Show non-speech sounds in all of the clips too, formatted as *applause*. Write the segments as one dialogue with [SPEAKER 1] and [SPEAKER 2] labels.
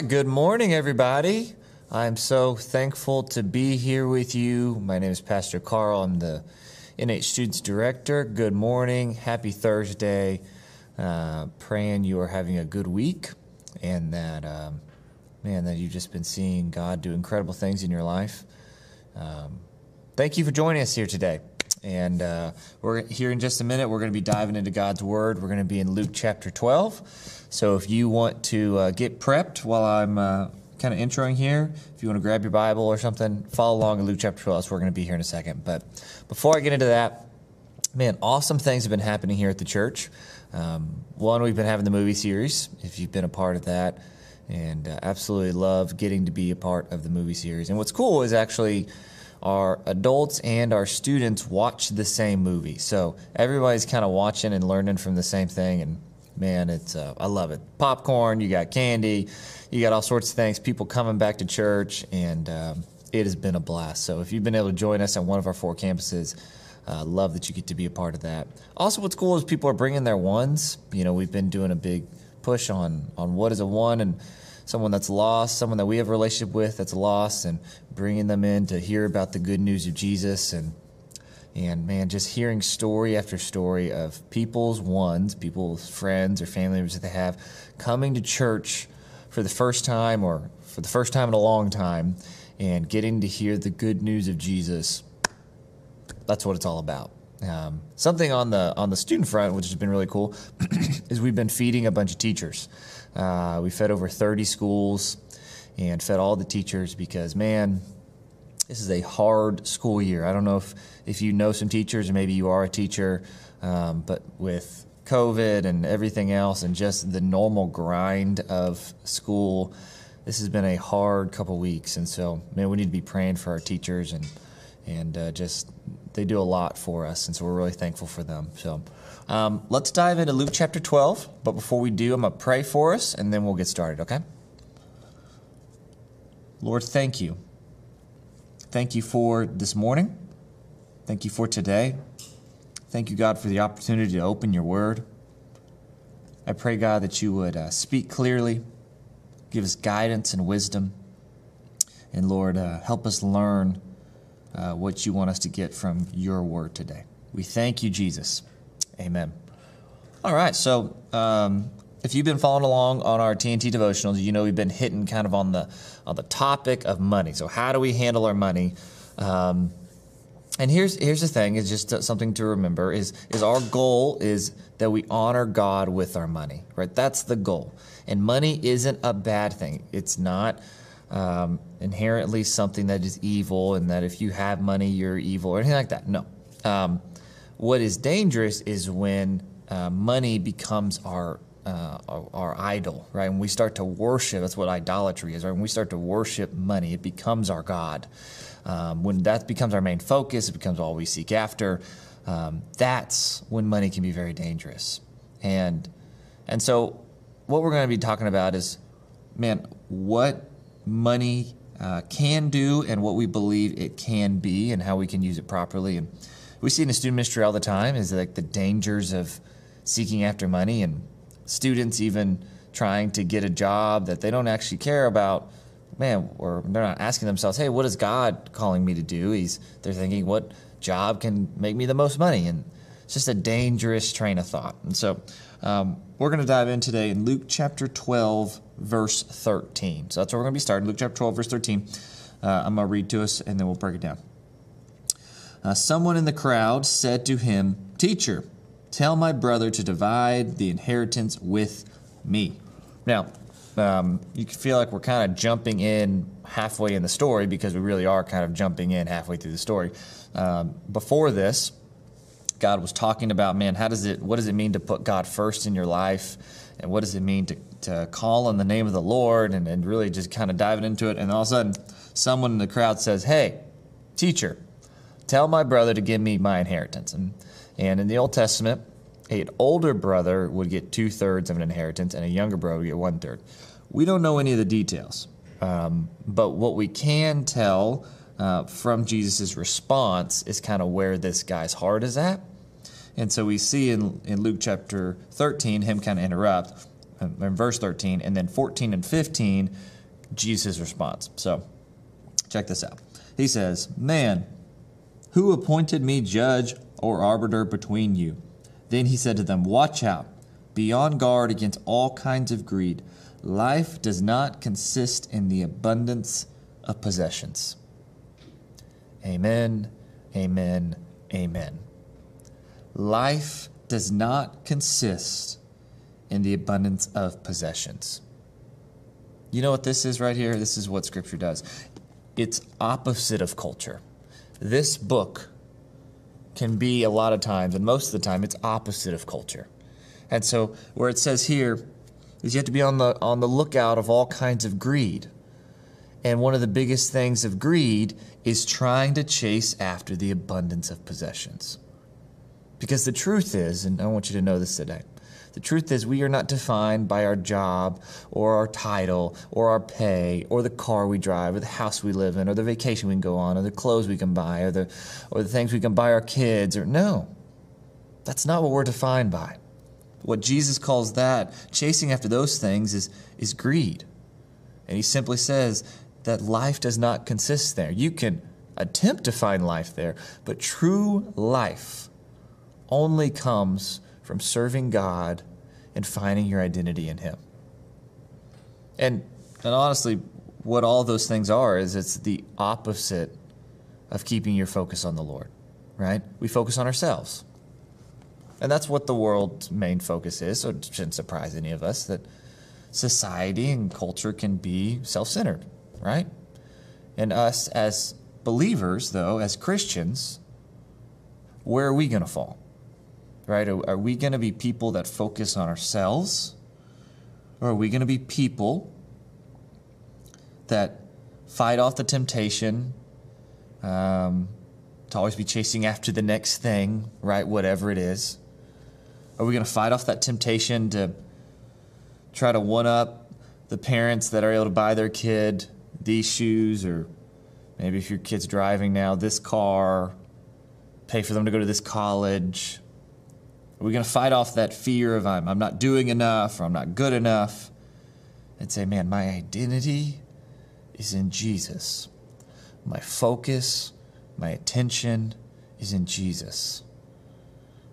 [SPEAKER 1] right, good morning, everybody. I'm so thankful to be here with you. My name is Pastor Carl. I'm the NH Students Director. Good morning. Happy Thursday. Uh, praying you are having a good week and that, um, man, that you've just been seeing God do incredible things in your life. Um, thank you for joining us here today. And uh, we're here in just a minute. We're going to be diving into God's Word. We're going to be in Luke chapter 12. So if you want to uh, get prepped while I'm uh, kind of introing here, if you want to grab your Bible or something, follow along in Luke chapter 12. So we're going to be here in a second. But before I get into that, man, awesome things have been happening here at the church. Um, one, we've been having the movie series, if you've been a part of that, and uh, absolutely love getting to be a part of the movie series. And what's cool is actually our adults and our students watch the same movie. So everybody's kind of watching and learning from the same thing. And man, it's uh, I love it. Popcorn, you got candy, you got all sorts of things. People coming back to church, and um, it has been a blast. So if you've been able to join us at one of our four campuses. Uh, love that you get to be a part of that. Also, what's cool is people are bringing their ones. You know, we've been doing a big push on on what is a one and someone that's lost, someone that we have a relationship with that's lost, and bringing them in to hear about the good news of Jesus and and man, just hearing story after story of people's ones, people's friends or family members that they have coming to church for the first time or for the first time in a long time and getting to hear the good news of Jesus. That's what it's all about. Um, something on the on the student front, which has been really cool, *clears throat* is we've been feeding a bunch of teachers. Uh, we fed over 30 schools and fed all the teachers because, man, this is a hard school year. I don't know if, if you know some teachers, or maybe you are a teacher, um, but with COVID and everything else and just the normal grind of school, this has been a hard couple weeks. And so, man, we need to be praying for our teachers and and uh, just they do a lot for us, and so we're really thankful for them. So, um, let's dive into Luke chapter 12. But before we do, I'm going to pray for us and then we'll get started, okay? Lord, thank you. Thank you for this morning. Thank you for today. Thank you, God, for the opportunity to open your word. I pray, God, that you would uh, speak clearly, give us guidance and wisdom. And Lord, uh, help us learn uh, what you want us to get from your word today. We thank you, Jesus. Amen. All right, so um, if you've been following along on our TNT devotionals, you know we've been hitting kind of on the on the topic of money. So how do we handle our money? Um, and here's here's the thing: is just something to remember is is our goal is that we honor God with our money, right? That's the goal. And money isn't a bad thing. It's not um, inherently something that is evil, and that if you have money, you're evil or anything like that. No. Um, what is dangerous is when uh, money becomes our, uh, our, our idol, right? When we start to worship, that's what idolatry is, right? When we start to worship money, it becomes our god. Um, when that becomes our main focus, it becomes all we seek after. Um, that's when money can be very dangerous. And and so, what we're going to be talking about is, man, what money uh, can do and what we believe it can be, and how we can use it properly. And we see in the student ministry all the time is like the dangers of seeking after money and students even trying to get a job that they don't actually care about man or they're not asking themselves hey what is god calling me to do? He's they're thinking what job can make me the most money? And it's just a dangerous train of thought. And so um, we're going to dive in today in luke chapter 12 verse 13 so that's where we're going to be starting luke chapter 12 verse 13 uh, i'm going to read to us and then we'll break it down uh, someone in the crowd said to him, Teacher, tell my brother to divide the inheritance with me. Now, um, you feel like we're kind of jumping in halfway in the story because we really are kind of jumping in halfway through the story. Um, before this, God was talking about, man, how does it, what does it mean to put God first in your life? And what does it mean to, to call on the name of the Lord and, and really just kind of diving into it? And all of a sudden, someone in the crowd says, Hey, teacher, Tell my brother to give me my inheritance. And, and in the Old Testament, an older brother would get two thirds of an inheritance, and a younger brother would get one third. We don't know any of the details, um, but what we can tell uh, from Jesus' response is kind of where this guy's heart is at. And so we see in, in Luke chapter 13 him kind of interrupt. Uh, in verse 13, and then 14 and 15, Jesus' response. So check this out. He says, Man, who appointed me judge or arbiter between you? Then he said to them, Watch out, be on guard against all kinds of greed. Life does not consist in the abundance of possessions. Amen, amen, amen. Life does not consist in the abundance of possessions. You know what this is right here? This is what Scripture does. It's opposite of culture. This book can be a lot of times, and most of the time, it's opposite of culture. And so, where it says here is you have to be on the on the lookout of all kinds of greed. And one of the biggest things of greed is trying to chase after the abundance of possessions. Because the truth is, and I want you to know this today, the truth is, we are not defined by our job or our title or our pay or the car we drive or the house we live in or the vacation we can go on or the clothes we can buy or the, or the things we can buy our kids. Or no, that's not what we're defined by. What Jesus calls that, chasing after those things, is, is greed. And he simply says that life does not consist there. You can attempt to find life there, but true life only comes from serving God and finding your identity in Him. And, and honestly, what all those things are is it's the opposite of keeping your focus on the Lord, right? We focus on ourselves. And that's what the world's main focus is. So it shouldn't surprise any of us that society and culture can be self centered, right? And us as believers, though, as Christians, where are we going to fall? Right? Are, are we going to be people that focus on ourselves? Or are we going to be people that fight off the temptation um, to always be chasing after the next thing, right? Whatever it is. Are we going to fight off that temptation to try to one up the parents that are able to buy their kid these shoes, or maybe if your kid's driving now, this car, pay for them to go to this college? Are we going to fight off that fear of I'm, I'm not doing enough or I'm not good enough and say, man, my identity is in Jesus. My focus, my attention is in Jesus.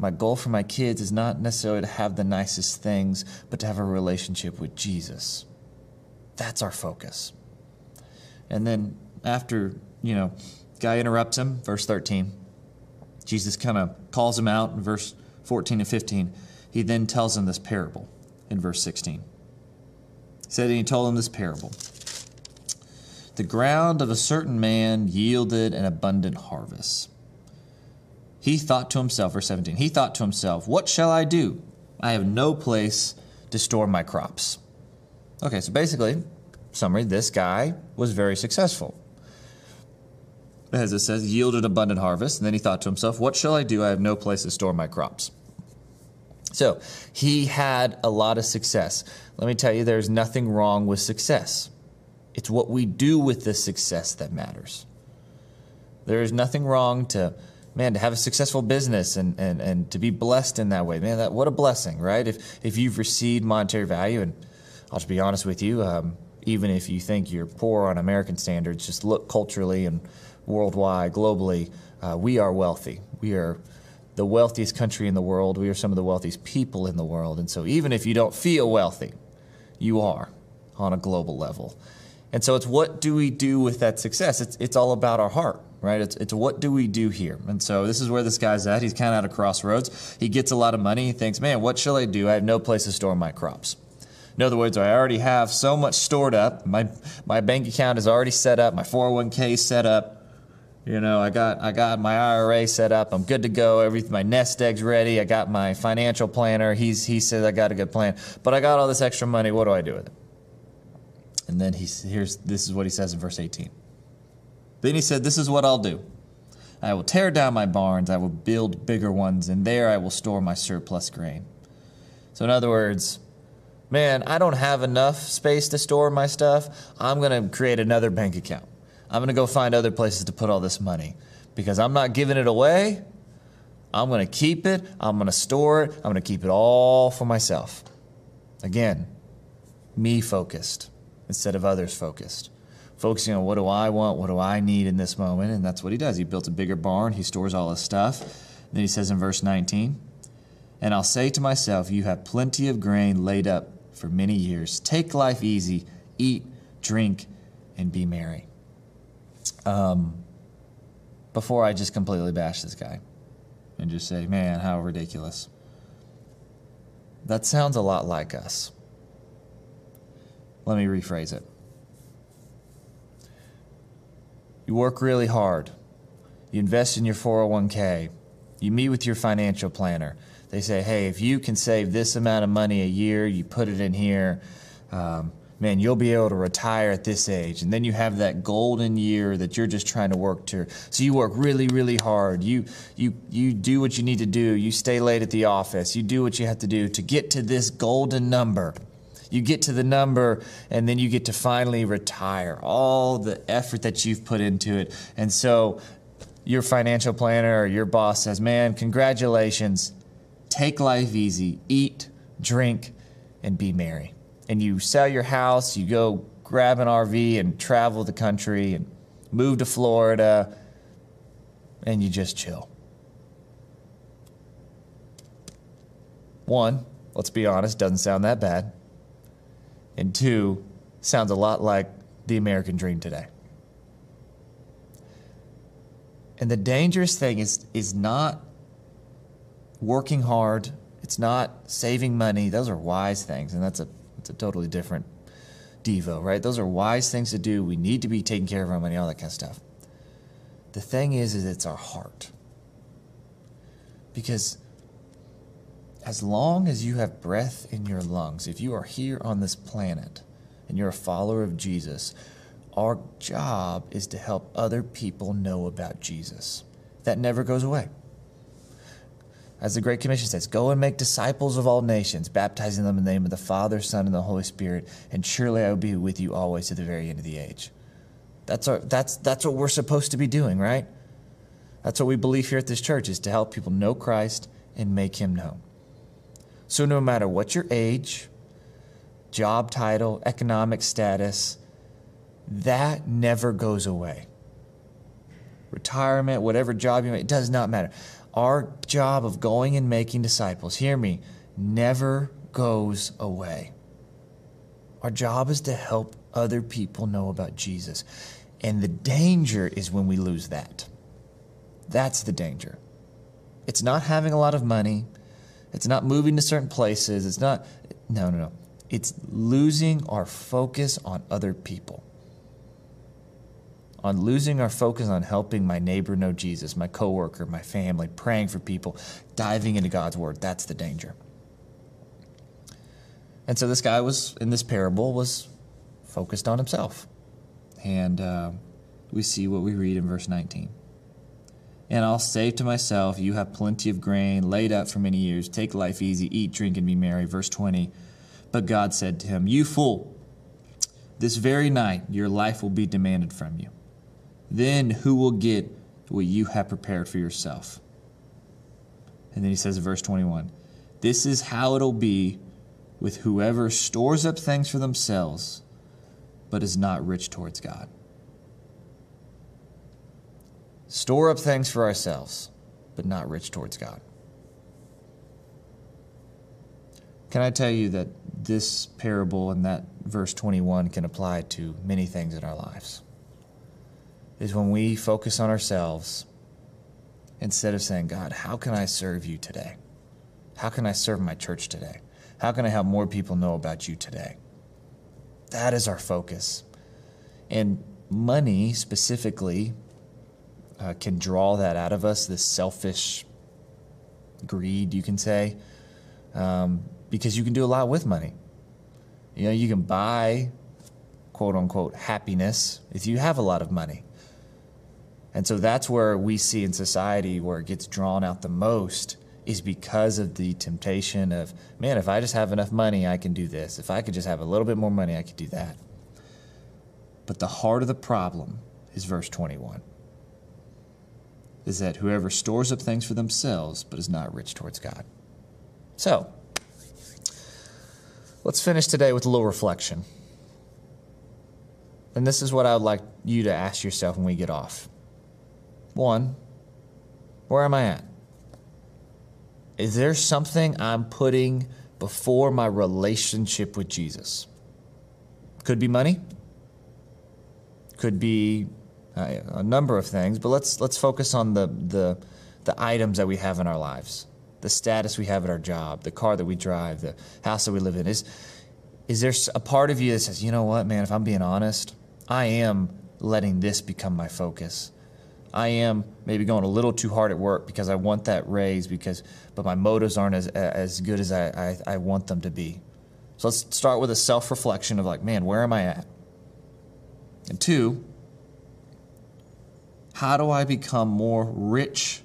[SPEAKER 1] My goal for my kids is not necessarily to have the nicest things, but to have a relationship with Jesus. That's our focus. And then after, you know, guy interrupts him, verse 13. Jesus kind of calls him out in verse 14 and 15, he then tells them this parable in verse 16. He said, and he told them this parable. The ground of a certain man yielded an abundant harvest. He thought to himself, verse 17, he thought to himself, What shall I do? I have no place to store my crops. Okay, so basically, summary this guy was very successful. As it says, yielded abundant harvest. And then he thought to himself, What shall I do? I have no place to store my crops. So he had a lot of success. Let me tell you, there's nothing wrong with success. It's what we do with the success that matters. There is nothing wrong to, man, to have a successful business and, and, and to be blessed in that way. Man, that what a blessing, right? If, if you've received monetary value, and I'll just be honest with you, um, even if you think you're poor on American standards, just look culturally and worldwide, globally, uh, we are wealthy. We are the wealthiest country in the world. We are some of the wealthiest people in the world. And so, even if you don't feel wealthy, you are on a global level. And so, it's what do we do with that success? It's, it's all about our heart, right? It's, it's what do we do here? And so, this is where this guy's at. He's kind of at a crossroads. He gets a lot of money. He thinks, man, what shall I do? I have no place to store my crops. In other words, I already have so much stored up. My, my bank account is already set up, my 401k is set up. You know, I got I got my IRA set up. I'm good to go. Everything, my nest egg's ready. I got my financial planner. He's he says I got a good plan, but I got all this extra money. What do I do with it? And then he here's this is what he says in verse 18. Then he said, "This is what I'll do. I will tear down my barns. I will build bigger ones, and there I will store my surplus grain." So in other words, man, I don't have enough space to store my stuff. I'm going to create another bank account. I'm going to go find other places to put all this money because I'm not giving it away. I'm going to keep it. I'm going to store it. I'm going to keep it all for myself. Again, me focused instead of others focused. Focusing on what do I want, what do I need in this moment, and that's what he does. He built a bigger barn, he stores all his stuff. Then he says in verse 19, And I'll say to myself, You have plenty of grain laid up for many years. Take life easy, eat, drink, and be merry. Um, before I just completely bash this guy and just say, Man, how ridiculous. That sounds a lot like us. Let me rephrase it. You work really hard. You invest in your 401k. You meet with your financial planner. They say, hey, if you can save this amount of money a year, you put it in here, um, man, you'll be able to retire at this age. And then you have that golden year that you're just trying to work to. So you work really, really hard. You, you, you do what you need to do. You stay late at the office. You do what you have to do to get to this golden number. You get to the number, and then you get to finally retire all the effort that you've put into it. And so your financial planner or your boss says, Man, congratulations. Take life easy. Eat, drink, and be merry. And you sell your house, you go grab an RV and travel the country and move to Florida, and you just chill. One, let's be honest, doesn't sound that bad. And two, sounds a lot like the American dream today. And the dangerous thing is, is not working hard, it's not saving money. Those are wise things, and that's a, that's a totally different Devo, right? Those are wise things to do. We need to be taking care of our money, all that kind of stuff. The thing is, is it's our heart. Because as long as you have breath in your lungs, if you are here on this planet and you're a follower of Jesus, our job is to help other people know about Jesus. That never goes away. As the Great Commission says, go and make disciples of all nations, baptizing them in the name of the Father, Son, and the Holy Spirit, and surely I will be with you always to the very end of the age. That's, our, that's, that's what we're supposed to be doing, right? That's what we believe here at this church is to help people know Christ and make him known. So no matter what your age, job title, economic status, that never goes away. Retirement, whatever job you make, it does not matter. Our job of going and making disciples, hear me, never goes away. Our job is to help other people know about Jesus. And the danger is when we lose that. That's the danger. It's not having a lot of money. It's not moving to certain places. It's not, no, no, no. It's losing our focus on other people on losing our focus on helping my neighbor know Jesus, my coworker, my family, praying for people, diving into God's word. That's the danger. And so this guy was in this parable was focused on himself, and uh, we see what we read in verse 19. And I'll say to myself, You have plenty of grain laid up for many years. Take life easy, eat, drink, and be merry. Verse 20. But God said to him, You fool, this very night your life will be demanded from you. Then who will get what you have prepared for yourself? And then he says in verse 21 This is how it'll be with whoever stores up things for themselves, but is not rich towards God. Store up things for ourselves, but not rich towards God. Can I tell you that this parable and that verse 21 can apply to many things in our lives? Is when we focus on ourselves instead of saying, God, how can I serve you today? How can I serve my church today? How can I help more people know about you today? That is our focus. And money specifically uh, can draw that out of us, this selfish greed, you can say, um, because you can do a lot with money. You know, you can buy, quote unquote, happiness if you have a lot of money. And so that's where we see in society where it gets drawn out the most is because of the temptation of, man, if I just have enough money, I can do this. If I could just have a little bit more money, I could do that. But the heart of the problem is verse 21 is that whoever stores up things for themselves but is not rich towards God. So, let's finish today with a little reflection. And this is what I would like you to ask yourself when we get off. One, where am I at? Is there something I'm putting before my relationship with Jesus? Could be money. Could be uh, a number of things, but let's let's focus on the the the items that we have in our lives, the status we have at our job, the car that we drive, the house that we live in. Is is there a part of you that says, you know what, man? If I'm being honest, I am letting this become my focus. I am maybe going a little too hard at work because I want that raise because but my motives aren't as as good as I, I, I want them to be. So let's start with a self-reflection of like, man, where am I at? And two, how do I become more rich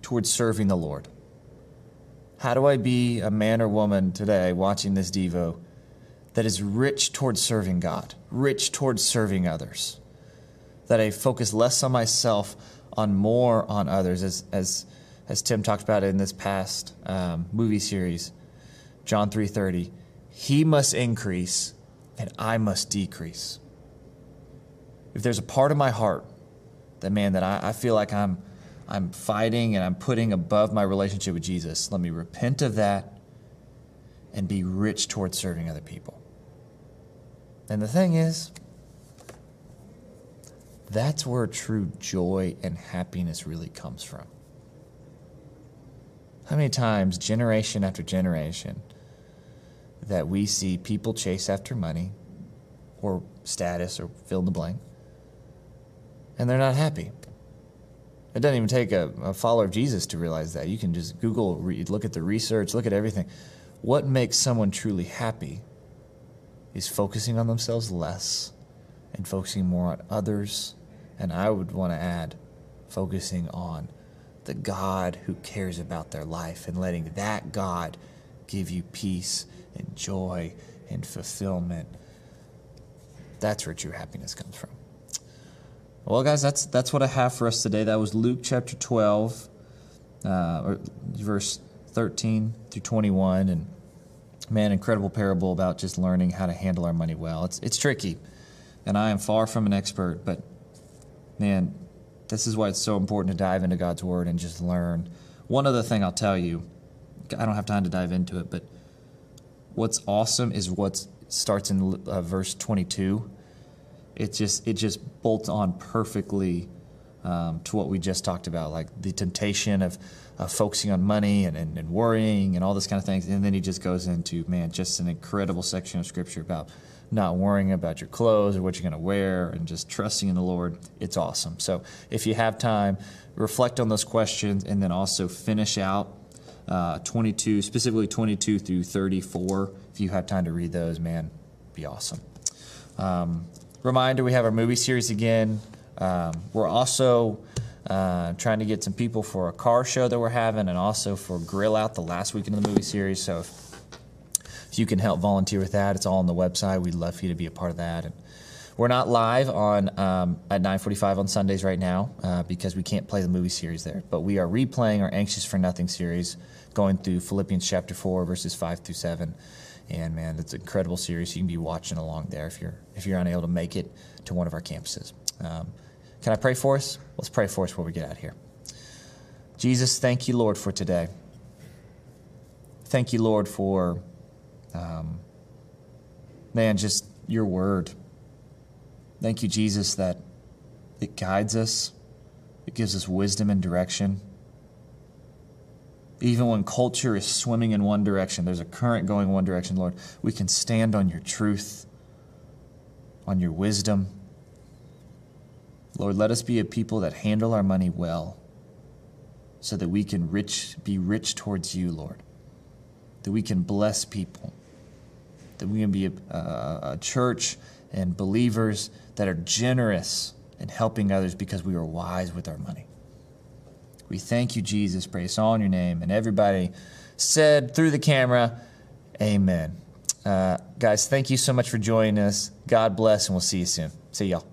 [SPEAKER 1] towards serving the Lord? How do I be a man or woman today watching this Devo that is rich towards serving God, rich towards serving others? That I focus less on myself, on more on others, as as as Tim talked about in this past um, movie series, John three thirty. He must increase, and I must decrease. If there's a part of my heart that man that I, I feel like I'm I'm fighting and I'm putting above my relationship with Jesus, let me repent of that and be rich towards serving other people. And the thing is, that's where true joy and happiness really comes from. How many times, generation after generation, that we see people chase after money or status or fill the blank, and they're not happy? It doesn't even take a, a follower of Jesus to realize that. You can just Google, read, look at the research, look at everything. What makes someone truly happy is focusing on themselves less and focusing more on others and I would want to add focusing on the God who cares about their life and letting that God give you peace and joy and fulfillment. That's where true happiness comes from. Well, guys, that's that's what I have for us today. That was Luke chapter 12, uh, verse 13 through 21, and man, incredible parable about just learning how to handle our money well. It's it's tricky, and I am far from an expert, but man, this is why it's so important to dive into God's Word and just learn. One other thing I'll tell you, I don't have time to dive into it, but what's awesome is what starts in uh, verse 22. It just it just bolts on perfectly um, to what we just talked about, like the temptation of, focusing on money and, and, and worrying and all this kind of things. And then he just goes into man, just an incredible section of scripture about not worrying about your clothes or what you're going to wear and just trusting in the Lord, it's awesome. So if you have time, reflect on those questions and then also finish out uh, 22, specifically 22 through 34. If you have time to read those, man, be awesome. Um, reminder we have our movie series again. Um, we're also uh, trying to get some people for a car show that we're having and also for Grill Out the last weekend of the movie series. So if if you can help volunteer with that, it's all on the website. We'd love for you to be a part of that. And we're not live on um, at 9:45 on Sundays right now uh, because we can't play the movie series there. But we are replaying our Anxious for Nothing series, going through Philippians chapter four, verses five through seven. And man, it's an incredible series. You can be watching along there if you're if you're unable to make it to one of our campuses. Um, can I pray for us? Let's pray for us before we get out of here. Jesus, thank you, Lord, for today. Thank you, Lord, for um, man, just your word. Thank you, Jesus, that it guides us, it gives us wisdom and direction. Even when culture is swimming in one direction, there's a current going one direction, Lord, we can stand on your truth, on your wisdom. Lord, let us be a people that handle our money well so that we can rich, be rich towards you, Lord, that we can bless people that we can be a, a, a church and believers that are generous in helping others because we are wise with our money. We thank you, Jesus. Praise all in your name. And everybody said through the camera, Amen. Uh, guys, thank you so much for joining us. God bless, and we'll see you soon. See y'all.